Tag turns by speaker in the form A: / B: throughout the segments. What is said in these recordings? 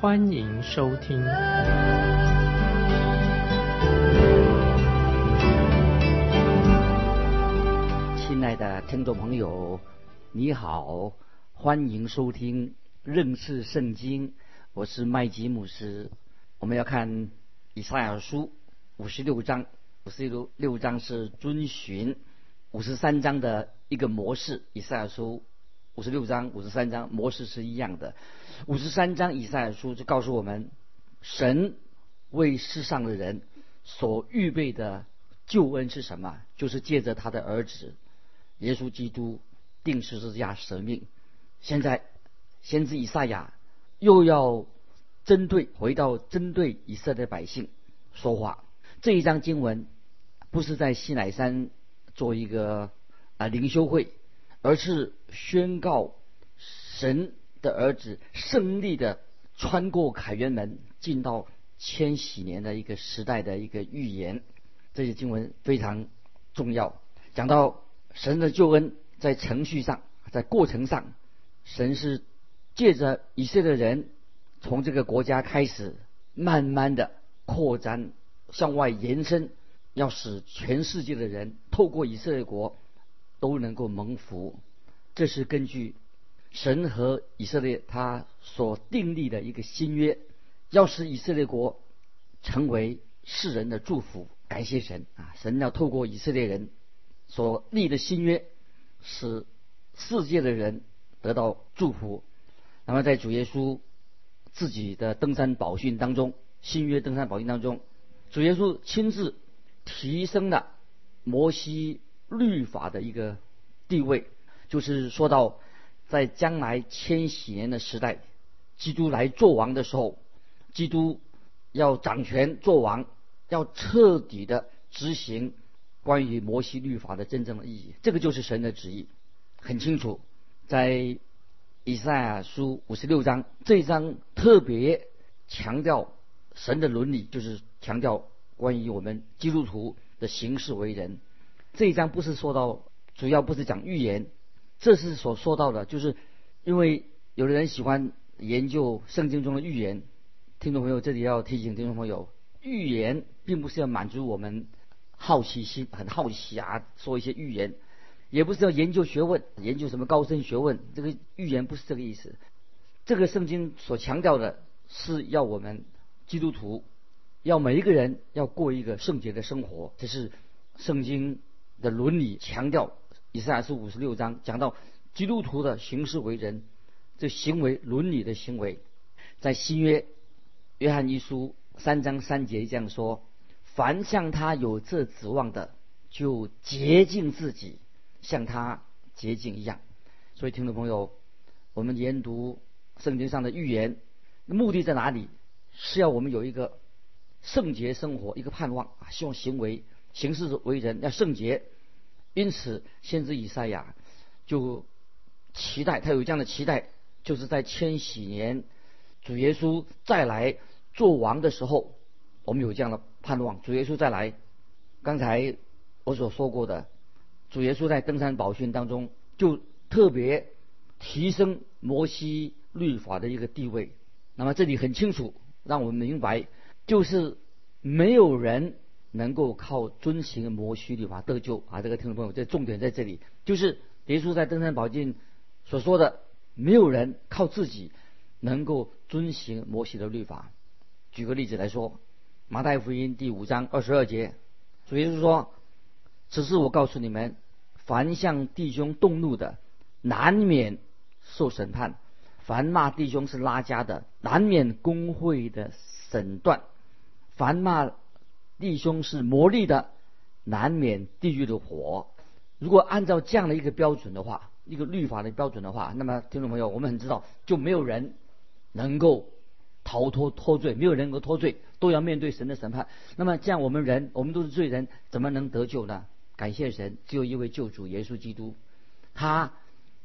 A: 欢迎收听。
B: 亲爱的听众朋友，你好，欢迎收听认识圣经，我是麦吉姆斯。我们要看以赛亚书五十六章。五十六六章是遵循五十三章的一个模式，以赛亚书五十六章、五十三章模式是一样的。五十三章以赛亚书就告诉我们，神为世上的人所预备的救恩是什么？就是借着他的儿子耶稣基督定十字架舍命。现在先知以赛亚又要针对回到针对以色列百姓说话。这一章经文不是在西乃山做一个啊灵修会，而是宣告神的儿子胜利的穿过凯旋门，进到千禧年的一个时代的一个预言。这些经文非常重要，讲到神的救恩在程序上，在过程上，神是借着以色列人从这个国家开始，慢慢的扩展。向外延伸，要使全世界的人透过以色列国都能够蒙福。这是根据神和以色列他所订立的一个新约，要使以色列国成为世人的祝福。感谢神啊！神要透过以色列人所立的新约，使世界的人得到祝福。那么在主耶稣自己的登山宝训当中，新约登山宝训当中。主耶稣亲自提升了摩西律法的一个地位，就是说到在将来千禧年的时代，基督来做王的时候，基督要掌权做王，要彻底的执行关于摩西律法的真正的意义。这个就是神的旨意，很清楚。在以赛亚书五十六章这一章特别强调神的伦理，就是。强调关于我们基督徒的行事为人，这一章不是说到主要不是讲预言，这是所说到的，就是因为有的人喜欢研究圣经中的预言，听众朋友这里要提醒听众朋友，预言并不是要满足我们好奇心，很好奇啊，说一些预言，也不是要研究学问，研究什么高深学问，这个预言不是这个意思，这个圣经所强调的是要我们基督徒。要每一个人要过一个圣洁的生活，这是圣经的伦理强调。以赛亚书五十六章讲到基督徒的行事为人，这行为伦理的行为，在新约约翰一书三章三节这样说：凡向他有这指望的，就洁净自己，像他洁净一样。所以，听众朋友，我们研读圣经上的预言，目的在哪里？是要我们有一个。圣洁生活一个盼望啊，希望行为行事为人要圣洁，因此先知以赛亚就期待他有这样的期待，就是在千禧年主耶稣再来做王的时候，我们有这样的盼望。主耶稣再来，刚才我所说过的，主耶稣在登山宝训当中就特别提升摩西律法的一个地位。那么这里很清楚，让我们明白。就是没有人能够靠遵行摩西律法得救啊！这个听众朋友，这重点在这里，就是耶稣在登山宝训所说的，没有人靠自己能够遵行摩西的律法。举个例子来说，马太福音第五章二十二节，主耶稣说：“只是我告诉你们，凡向弟兄动怒的，难免受审判；凡骂弟兄是拉家的，难免公会的审断。”凡骂弟兄是魔力的，难免地狱的火。如果按照这样的一个标准的话，一个律法的标准的话，那么听众朋友，我们很知道，就没有人能够逃脱脱罪，没有人能够脱罪。都要面对神的审判。那么这样，我们人，我们都是罪人，怎么能得救呢？感谢神，只有一位救主耶稣基督，他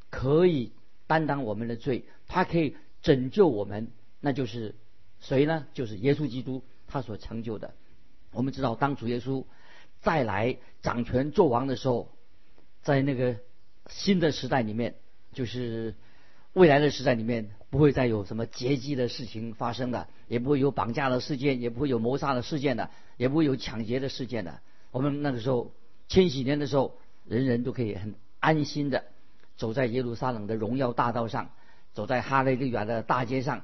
B: 可以担当我们的罪，他可以拯救我们。那就是谁呢？就是耶稣基督，他所成就的。我们知道，当主耶稣再来掌权做王的时候，在那个新的时代里面，就是未来的时代里面，不会再有什么劫机的事情发生的，也不会有绑架的事件，也不会有谋杀的事件的，也不会有抢劫的事件的。我们那个时候千禧年的时候，人人都可以很安心的走在耶路撒冷的荣耀大道上，走在哈雷利亚的大街上。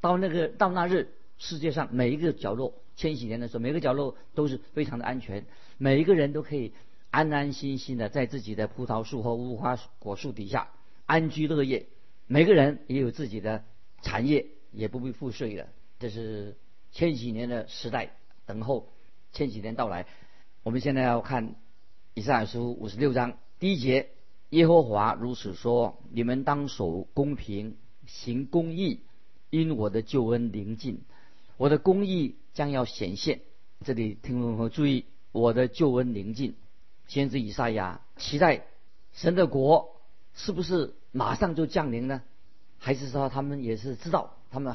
B: 到那个到那日，世界上每一个角落，千禧年的时候，每个角落都是非常的安全，每一个人都可以安安心心的在自己的葡萄树和无花果树底下安居乐业，每个人也有自己的产业，也不必赋税了。这是千禧年的时代，等候千禧年到来。我们现在要看以赛亚书五十六章第一节，耶和华如此说：你们当守公平，行公义。因我的救恩临近，我的公义将要显现。这里听众朋友注意，我的救恩临近。先知以赛亚期待神的国是不是马上就降临呢？还是说他们也是知道他们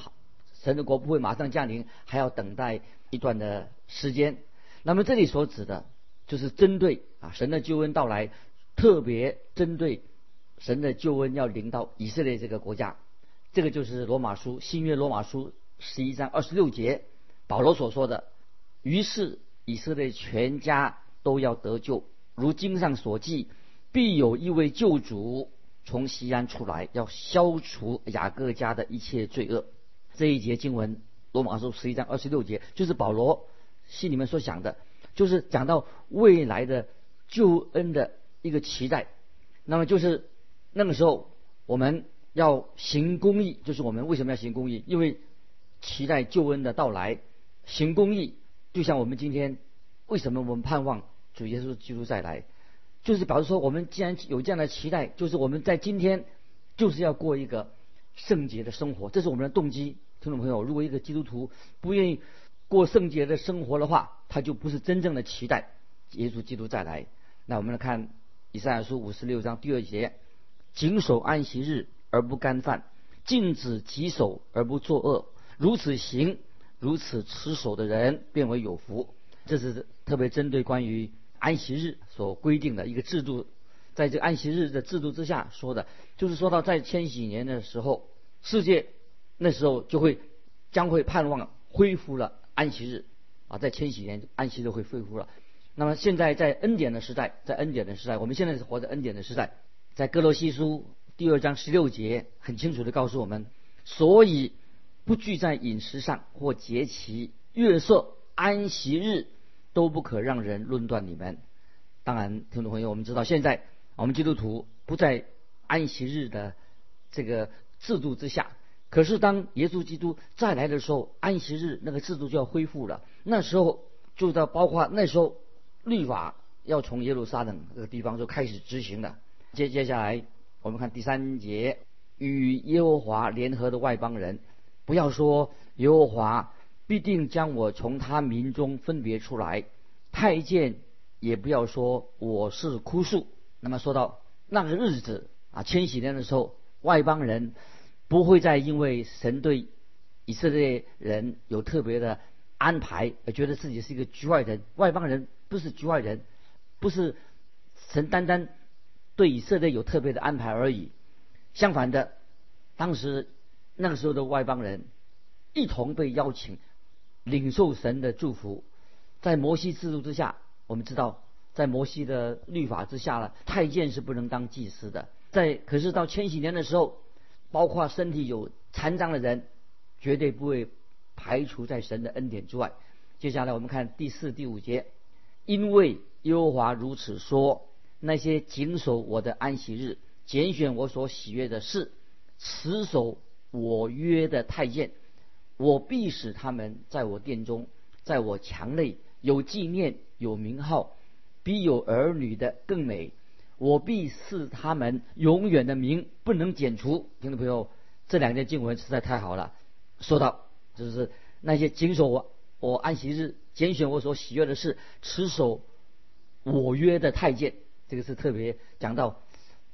B: 神的国不会马上降临，还要等待一段的时间？那么这里所指的，就是针对啊神的救恩到来，特别针对神的救恩要临到以色列这个国家。这个就是罗马书新约罗马书十一章二十六节，保罗所说的。于是以色列全家都要得救，如经上所记，必有一位救主从西安出来，要消除雅各家的一切罪恶。这一节经文，罗马书十一章二十六节，就是保罗心里面所想的，就是讲到未来的救恩的一个期待。那么就是那个时候，我们。要行公义，就是我们为什么要行公义？因为期待救恩的到来。行公义，就像我们今天为什么我们盼望主耶稣基督再来，就是表示说，我们既然有这样的期待，就是我们在今天就是要过一个圣洁的生活，这是我们的动机。听众朋友，如果一个基督徒不愿意过圣洁的生活的话，他就不是真正的期待耶稣基督再来。那我们来看以赛亚书五十六章第二节：谨守安息日。而不干犯，禁止己手而不作恶，如此行，如此持守的人，变为有福。这是特别针对关于安息日所规定的一个制度，在这安息日的制度之下说的，就是说到在千禧年的时候，世界那时候就会将会盼望恢复了安息日啊，在千禧年安息日会恢复了。那么现在在恩典的时代，在恩典的时代，我们现在是活在恩典的时代，在哥罗西书。第二章十六节很清楚的告诉我们，所以不聚在饮食上或节期、月色、安息日，都不可让人论断你们。当然，听众朋友，我们知道现在我们基督徒不在安息日的这个制度之下，可是当耶稣基督再来的时候，安息日那个制度就要恢复了。那时候就到包括那时候律法要从耶路撒冷这个地方就开始执行了。接接下来。我们看第三节，与耶和华联合的外邦人，不要说耶和华必定将我从他民中分别出来，太监也不要说我是枯树。那么说到那个日子啊，千禧年的时候，外邦人不会再因为神对以色列人有特别的安排而觉得自己是一个局外人。外邦人不是局外人，不是神单单。对以色列有特别的安排而已。相反的，当时那个时候的外邦人一同被邀请领受神的祝福。在摩西制度之下，我们知道，在摩西的律法之下了，太监是不能当祭司的。在可是到千禧年的时候，包括身体有残障的人，绝对不会排除在神的恩典之外。接下来我们看第四、第五节，因为耶和华如此说。那些谨守我的安息日、拣选我所喜悦的事、持守我约的太监，我必使他们在我殿中，在我墙内有纪念、有名号，比有儿女的更美。我必赐他们永远的名，不能剪除。听众朋友，这两件经文实在太好了。说到就是那些谨守我我安息日，拣选我所喜悦的事，持守我约的太监。这个是特别讲到，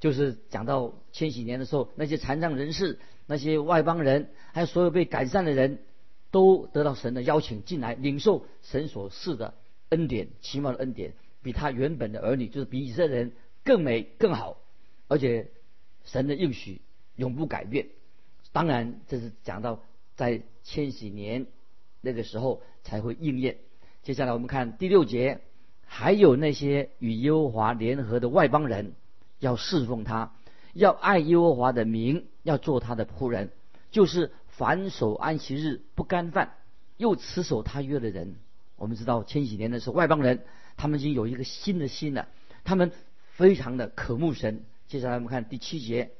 B: 就是讲到千禧年的时候，那些残障人士、那些外邦人，还有所有被改善的人，都得到神的邀请进来，领受神所赐的恩典，奇妙的恩典，比他原本的儿女，就是比以色列人更美更好，而且神的应许永不改变。当然，这是讲到在千禧年那个时候才会应验。接下来我们看第六节。还有那些与耶和华联合的外邦人，要侍奉他，要爱耶和华的名，要做他的仆人，就是反守安息日不干饭，又持守他约的人。我们知道千禧年的时候，外邦人他们已经有一个新的心了，他们非常的渴慕神。接下来我们看第七节，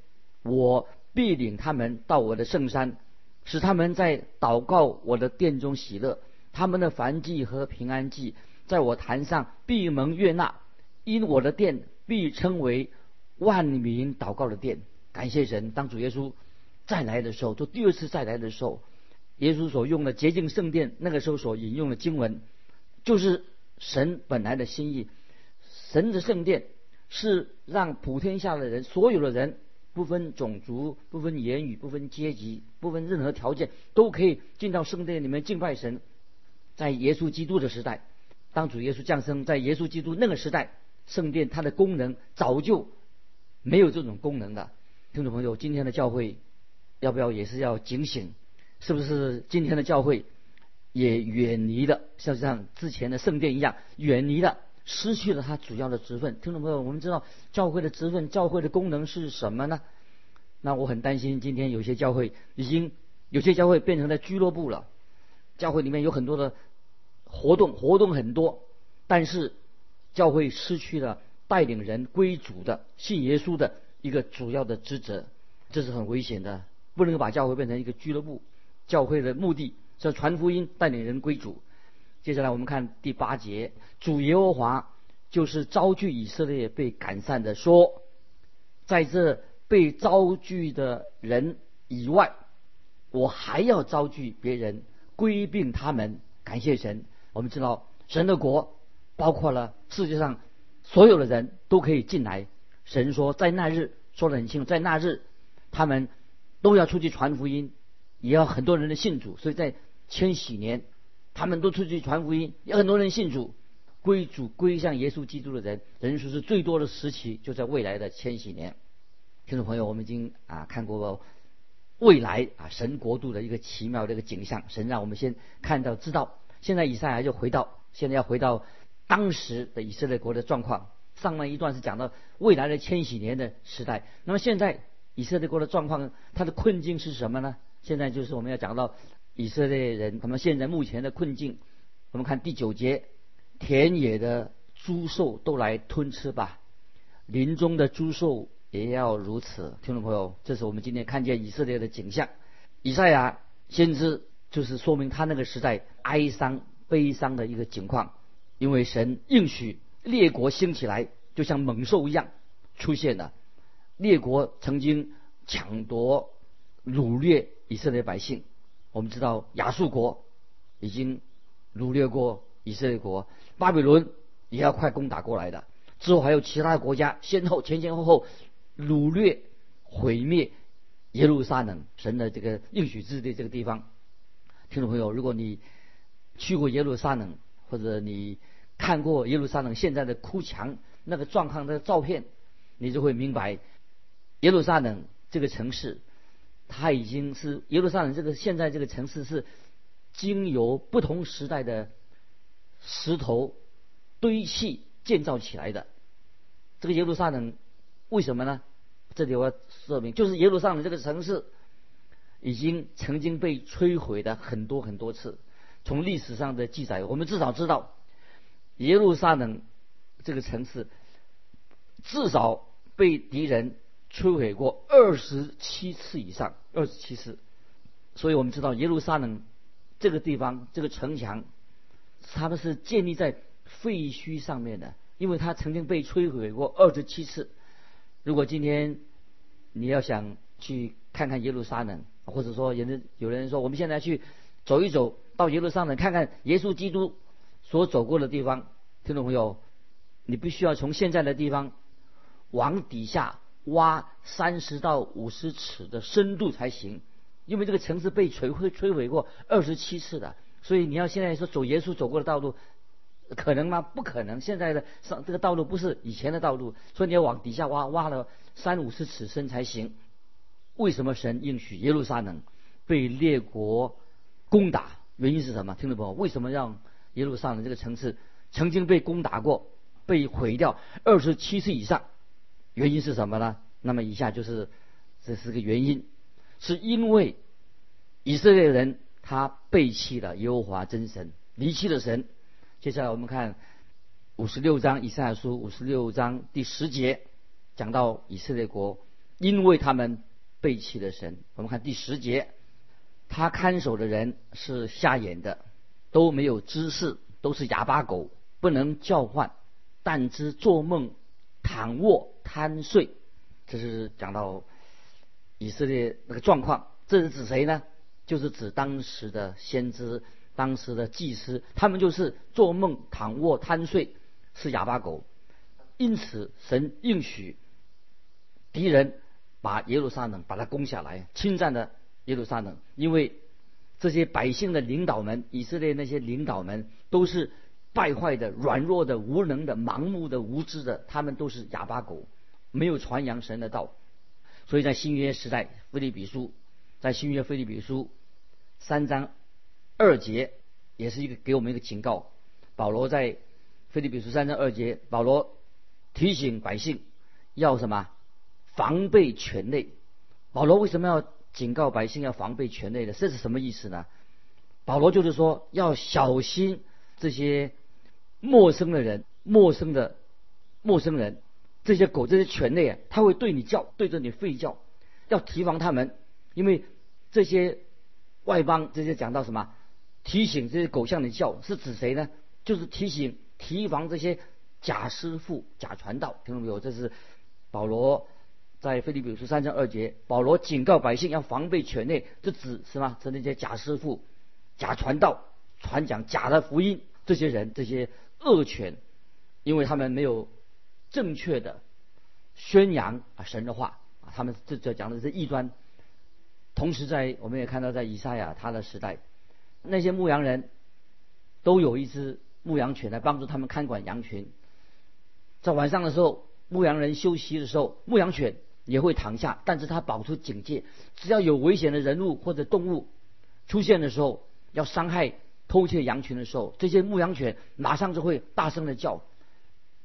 B: 我必领他们到我的圣山，使他们在祷告我的殿中喜乐，他们的燔祭和平安祭。在我坛上闭门悦纳，因我的殿必称为万民祷告的殿。感谢神，当主耶稣再来的时候，就第二次再来的时候，耶稣所用的洁净圣殿，那个时候所引用的经文，就是神本来的心意。神的圣殿是让普天下的人，所有的人，不分种族、不分言语、不分阶级、不分任何条件，都可以进到圣殿里面敬拜神。在耶稣基督的时代。当主耶稣降生在耶稣基督那个时代，圣殿它的功能早就没有这种功能的。听众朋友，今天的教会要不要也是要警醒？是不是今天的教会也远离了像像之前的圣殿一样，远离了，失去了它主要的职分？听众朋友，我们知道教会的职分、教会的功能是什么呢？那我很担心，今天有些教会已经有些教会变成了俱乐部了，教会里面有很多的。活动活动很多，但是教会失去了带领人归主的信耶稣的一个主要的职责，这是很危险的。不能够把教会变成一个俱乐部。教会的目的是传福音，带领人归主。接下来我们看第八节，主耶和华就是招聚以色列被赶散的，说，在这被招聚的人以外，我还要招聚别人归并他们。感谢神。我们知道神的国包括了世界上所有的人都可以进来。神说在那日说得很清楚，在那日他们都要出去传福音，也要很多人的信主。所以在千禧年，他们都出去传福音，有很多人信主，归主归向耶稣基督的人人数是最多的时期，就在未来的千禧年。听众朋友，我们已经啊看过未来啊神国度的一个奇妙的一个景象。神让我们先看到知道。现在以赛亚就回到，现在要回到当时的以色列国的状况。上面一段是讲到未来的千禧年的时代。那么现在以色列国的状况，它的困境是什么呢？现在就是我们要讲到以色列人他们现在目前的困境。我们看第九节，田野的猪兽都来吞吃吧，林中的猪兽也要如此。听众朋友，这是我们今天看见以色列的景象。以赛亚先知。就是说明他那个时代哀伤、悲伤的一个情况，因为神应许列国兴起来，就像猛兽一样出现了。列国曾经抢夺、掳掠以色列百姓。我们知道亚述国已经掳掠过以色列国，巴比伦也要快攻打过来的。之后还有其他国家先后前前后后掳掠、毁灭耶路撒冷，神的这个应许之地这个地方。听众朋友，如果你去过耶路撒冷，或者你看过耶路撒冷现在的哭墙那个状况的照片，你就会明白，耶路撒冷这个城市，它已经是耶路撒冷这个现在这个城市是经由不同时代的石头堆砌建造起来的。这个耶路撒冷为什么呢？这里我要说明，就是耶路撒冷这个城市。已经曾经被摧毁的很多很多次。从历史上的记载，我们至少知道，耶路撒冷这个城市至少被敌人摧毁过二十七次以上，二十七次。所以我们知道耶路撒冷这个地方这个城墙，他们是建立在废墟上面的，因为它曾经被摧毁过二十七次。如果今天你要想去看看耶路撒冷，或者说，有人有人说，我们现在去走一走到耶路撒冷看看耶稣基督所走过的地方。听众朋友，你必须要从现在的地方往底下挖三十到五十尺的深度才行，因为这个城市被摧毁摧毁过二十七次的，所以你要现在说走耶稣走过的道路，可能吗？不可能。现在的上这个道路不是以前的道路，所以你要往底下挖，挖了三五十尺深才行。为什么神应许耶路撒冷被列国攻打？原因是什么？听众朋友，为什么让耶路撒冷这个城市？曾经被攻打过，被毁掉二十七次以上，原因是什么呢？那么以下就是这是个原因，是因为以色列人他背弃了耶和华真神，离弃了神。接下来我们看五十六章以赛亚书五十六章第十节，讲到以色列国，因为他们背弃了神。我们看第十节，他看守的人是瞎眼的，都没有知识，都是哑巴狗。不能叫唤，但知做梦、躺卧、贪睡，这是讲到以色列那个状况。这是指谁呢？就是指当时的先知、当时的祭司，他们就是做梦、躺卧、贪睡，是哑巴狗。因此，神应许敌人把耶路撒冷把它攻下来，侵占了耶路撒冷。因为这些百姓的领导们，以色列那些领导们都是。败坏的、软弱的、无能的、盲目的、无知的，他们都是哑巴狗，没有传扬神的道。所以在新约时代，菲利比书，在新约菲利比书三章二节，也是一个给我们一个警告。保罗在菲利比书三章二节，保罗提醒百姓要什么？防备权类。保罗为什么要警告百姓要防备权类的？这是什么意思呢？保罗就是说要小心这些。陌生的人，陌生的陌生人，这些狗，这些犬类啊，它会对你叫，对着你吠叫，要提防他们，因为这些外邦这些讲到什么，提醒这些狗向你叫，是指谁呢？就是提醒提防这些假师傅、假传道，听懂没有？这是保罗在腓立比书三章二节，保罗警告百姓要防备犬类，这指什么？是那些假师傅、假传道，传讲假的福音，这些人，这些。恶犬，因为他们没有正确的宣扬啊神的话啊，他们这这讲的是异端。同时，在我们也看到，在以赛亚他的时代，那些牧羊人都有一只牧羊犬来帮助他们看管羊群。在晚上的时候，牧羊人休息的时候，牧羊犬也会躺下，但是他保持警戒，只要有危险的人物或者动物出现的时候，要伤害。偷窃羊群的时候，这些牧羊犬马上就会大声的叫。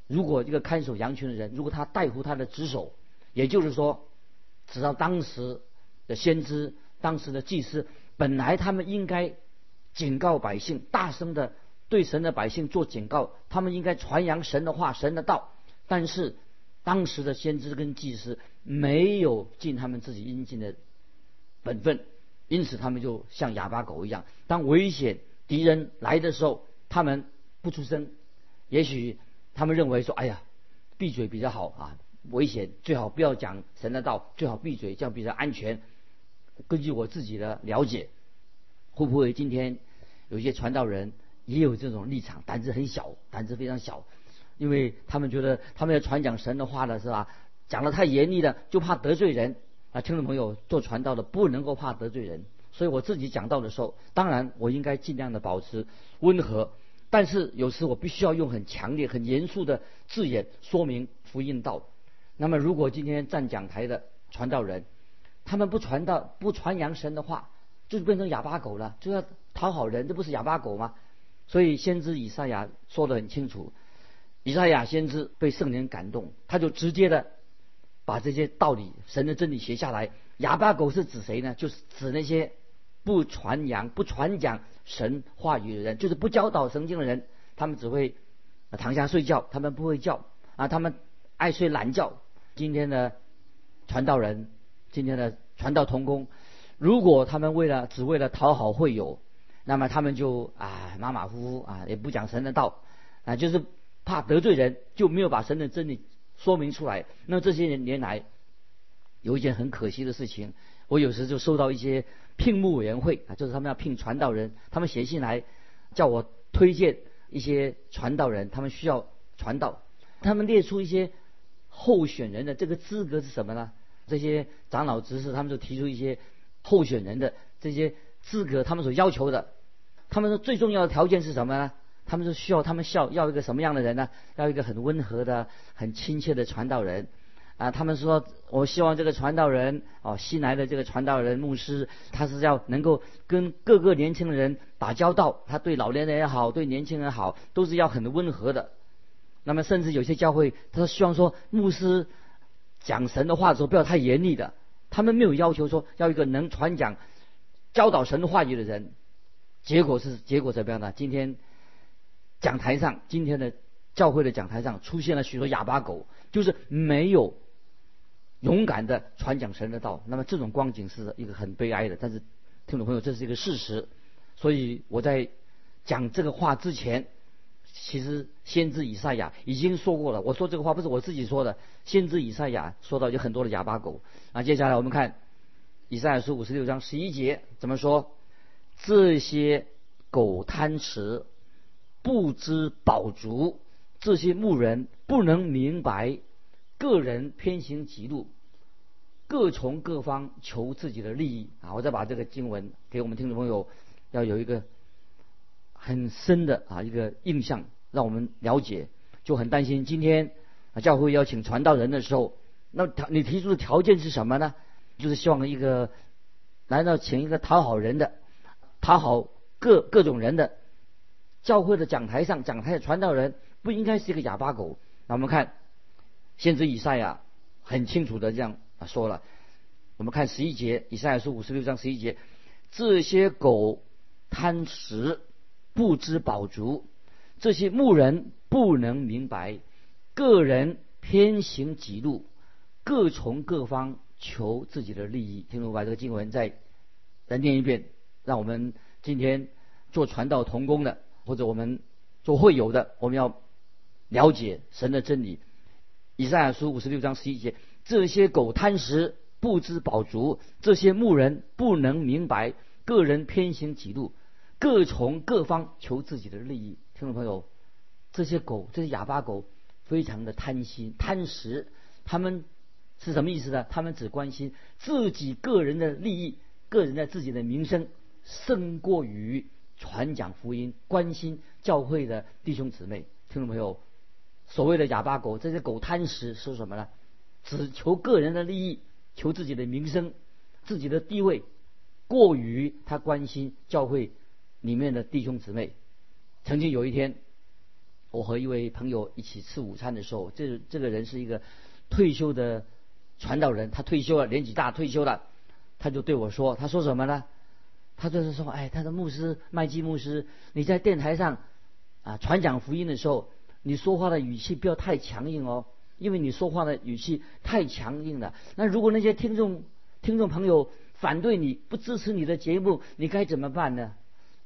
B: 如果这个看守羊群的人，如果他带乎他的职守，也就是说，只要当时的先知、当时的祭司，本来他们应该警告百姓，大声的对神的百姓做警告，他们应该传扬神的话、神的道。但是当时的先知跟祭司没有尽他们自己应尽的本分，因此他们就像哑巴狗一样，当危险。敌人来的时候，他们不出声，也许他们认为说：“哎呀，闭嘴比较好啊，危险，最好不要讲神的道，最好闭嘴，这样比较安全。”根据我自己的了解，会不会今天有些传道人也有这种立场，胆子很小，胆子非常小，因为他们觉得他们要传讲神的话了，是吧？讲的太严厉了，就怕得罪人啊。听众朋友，做传道的不能够怕得罪人。所以我自己讲到的时候，当然我应该尽量的保持温和，但是有时我必须要用很强烈、很严肃的字眼说明福音道。那么，如果今天站讲台的传道人，他们不传道、不传扬神的话，就变成哑巴狗了，就要讨好人，这不是哑巴狗吗？所以先知以赛亚说得很清楚，以赛亚先知被圣灵感动，他就直接的把这些道理、神的真理写下来。哑巴狗是指谁呢？就是指那些。不传扬、不传讲神话语的人，就是不教导圣经的人，他们只会躺下睡觉，他们不会叫啊，他们爱睡懒觉。今天的传道人，今天的传道童工，如果他们为了只为了讨好会友，那么他们就啊马马虎虎啊，也不讲神的道啊，就是怕得罪人，就没有把神的真理说明出来。那这些年年来，有一件很可惜的事情，我有时就收到一些聘募委员会啊，就是他们要聘传道人，他们写信来叫我推荐一些传道人，他们需要传道，他们列出一些候选人的这个资格是什么呢？这些长老执事他们就提出一些候选人的这些资格，他们所要求的，他们说最重要的条件是什么呢？他们是需要他们笑要一个什么样的人呢？要一个很温和的、很亲切的传道人。啊，他们说，我希望这个传道人哦，新来的这个传道人牧师，他是要能够跟各个年轻人打交道，他对老年人也好，对年轻人好，都是要很温和的。那么，甚至有些教会，他说希望说牧师讲神的话的时候不要太严厉的。他们没有要求说要一个能传讲、教导神的话语的人。结果是结果怎么样呢？今天讲台上，今天的教会的讲台上出现了许多哑巴狗，就是没有。勇敢的传讲神的道，那么这种光景是一个很悲哀的。但是，听众朋友，这是一个事实。所以我在讲这个话之前，其实先知以赛亚已经说过了。我说这个话不是我自己说的，先知以赛亚说到有很多的哑巴狗。啊，接下来我们看以赛亚书五十六章十一节怎么说？这些狗贪食，不知饱足；这些牧人不能明白。个人偏行己路，各从各方求自己的利益啊！我再把这个经文给我们听众朋友，要有一个很深的啊一个印象，让我们了解。就很担心今天教会邀请传道人的时候，那条你提出的条件是什么呢？就是希望一个难道请一个讨好人的、讨好各各种人的教会的讲台上讲台的传道人，不应该是一个哑巴狗。那我们看。先知以赛亚很清楚的这样说了，我们看十一节，以赛亚书五十六章十一节，这些狗贪食，不知饱足；这些牧人不能明白，个人偏行己路，各从各方求自己的利益。听我把这个经文再再念一遍，让我们今天做传道同工的，或者我们做会友的，我们要了解神的真理。以赛亚书五十六章十一节：这些狗贪食，不知饱足；这些牧人不能明白，个人偏行己路，各从各方求自己的利益。听众朋友，这些狗，这些哑巴狗，非常的贪心、贪食。他们是什么意思呢？他们只关心自己个人的利益，个人的自己的名声，胜过于传讲福音，关心教会的弟兄姊妹。听众朋友。所谓的哑巴狗，这些狗贪食是什么呢？只求个人的利益，求自己的名声、自己的地位，过于他关心教会里面的弟兄姊妹。曾经有一天，我和一位朋友一起吃午餐的时候，这这个人是一个退休的传道人，他退休了，年纪大，退休了，他就对我说：“他说什么呢？他就是说，哎，他的牧师麦基牧师，你在电台上啊传讲福音的时候。”你说话的语气不要太强硬哦，因为你说话的语气太强硬了。那如果那些听众、听众朋友反对你不支持你的节目，你该怎么办呢？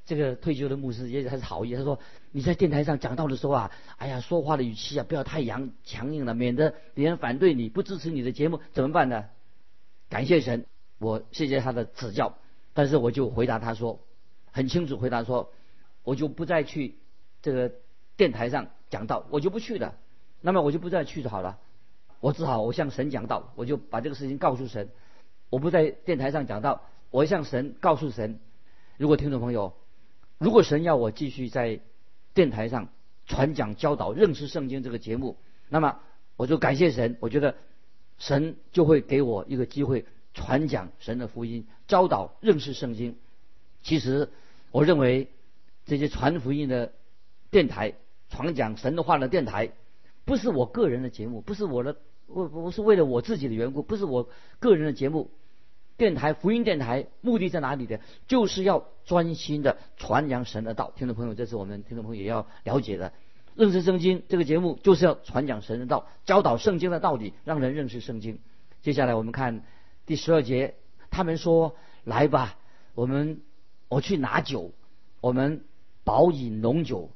B: 这个退休的牧师也还是好意，他说你在电台上讲道的时候啊，哎呀，说话的语气啊不要太强强硬了，免得别人反对你不支持你的节目怎么办呢？感谢神，我谢谢他的指教，但是我就回答他说，很清楚回答说，我就不再去这个电台上。讲道，我就不去了，那么我就不再去就好了。我只好我向神讲道，我就把这个事情告诉神。我不在电台上讲道，我向神告诉神。如果听众朋友，如果神要我继续在电台上传讲教导认识圣经这个节目，那么我就感谢神。我觉得神就会给我一个机会传讲神的福音，教导认识圣经。其实我认为这些传福音的电台。传讲神的话的电台，不是我个人的节目，不是我的，我不是为了我自己的缘故，不是我个人的节目。电台福音电台目的在哪里的？就是要专心的传扬神的道。听众朋友，这是我们听众朋友也要了解的。认识圣经这个节目就是要传讲神的道，教导圣经的道理，让人认识圣经。接下来我们看第十二节，他们说：“来吧，我们我去拿酒，我们饱饮浓酒。”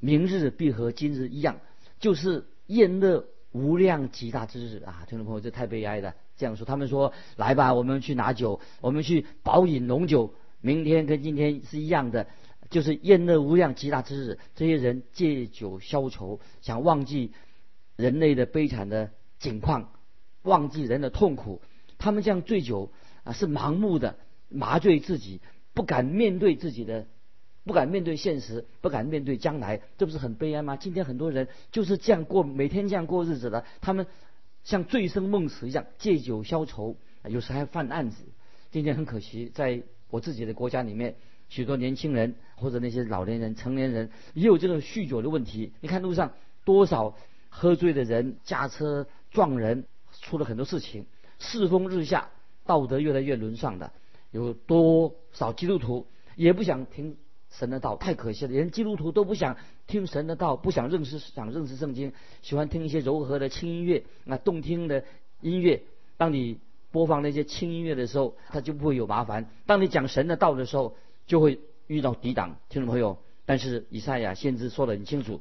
B: 明日必和今日一样，就是宴乐无量极大之日啊！听众朋友，这太悲哀了。这样说。他们说：“来吧，我们去拿酒，我们去饱饮浓酒。明天跟今天是一样的，就是宴乐无量极大之日。这些人借酒消愁，想忘记人类的悲惨的境况，忘记人的痛苦。他们这样醉酒啊，是盲目的麻醉自己，不敢面对自己的。”不敢面对现实，不敢面对将来，这不是很悲哀吗？今天很多人就是这样过，每天这样过日子的。他们像醉生梦死一样，借酒消愁，有时还犯案子。今天很可惜，在我自己的国家里面，许多年轻人或者那些老年人、成年人也有这种酗酒的问题。你看路上多少喝醉的人驾车撞人，出了很多事情。世风日下，道德越来越沦丧的，有多少基督徒也不想听。神的道太可惜了，连基督徒都不想听神的道，不想认识，想认识圣经，喜欢听一些柔和的轻音乐，那动听的音乐。当你播放那些轻音乐的时候，他就不会有麻烦；当你讲神的道的时候，就会遇到抵挡。听众朋友，但是以赛亚先知说的很清楚，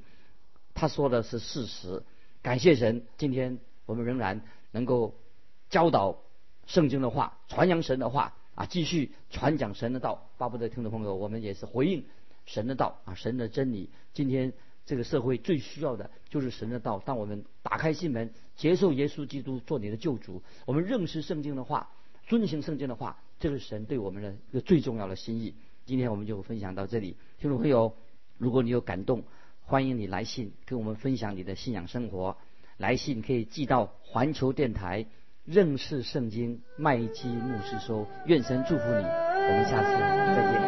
B: 他说的是事实。感谢神，今天我们仍然能够教导圣经的话，传扬神的话。啊，继续传讲神的道，巴不得听众朋友，我们也是回应神的道啊，神的真理。今天这个社会最需要的就是神的道。当我们打开心门，接受耶稣基督做你的救主，我们认识圣经的话，遵行圣经的话，这是神对我们的一个最重要的心意。今天我们就分享到这里，听众朋友，如果你有感动，欢迎你来信跟我们分享你的信仰生活。来信可以寄到环球电台。认识圣经，麦基牧师说：“愿神祝福你，我们下次再见。”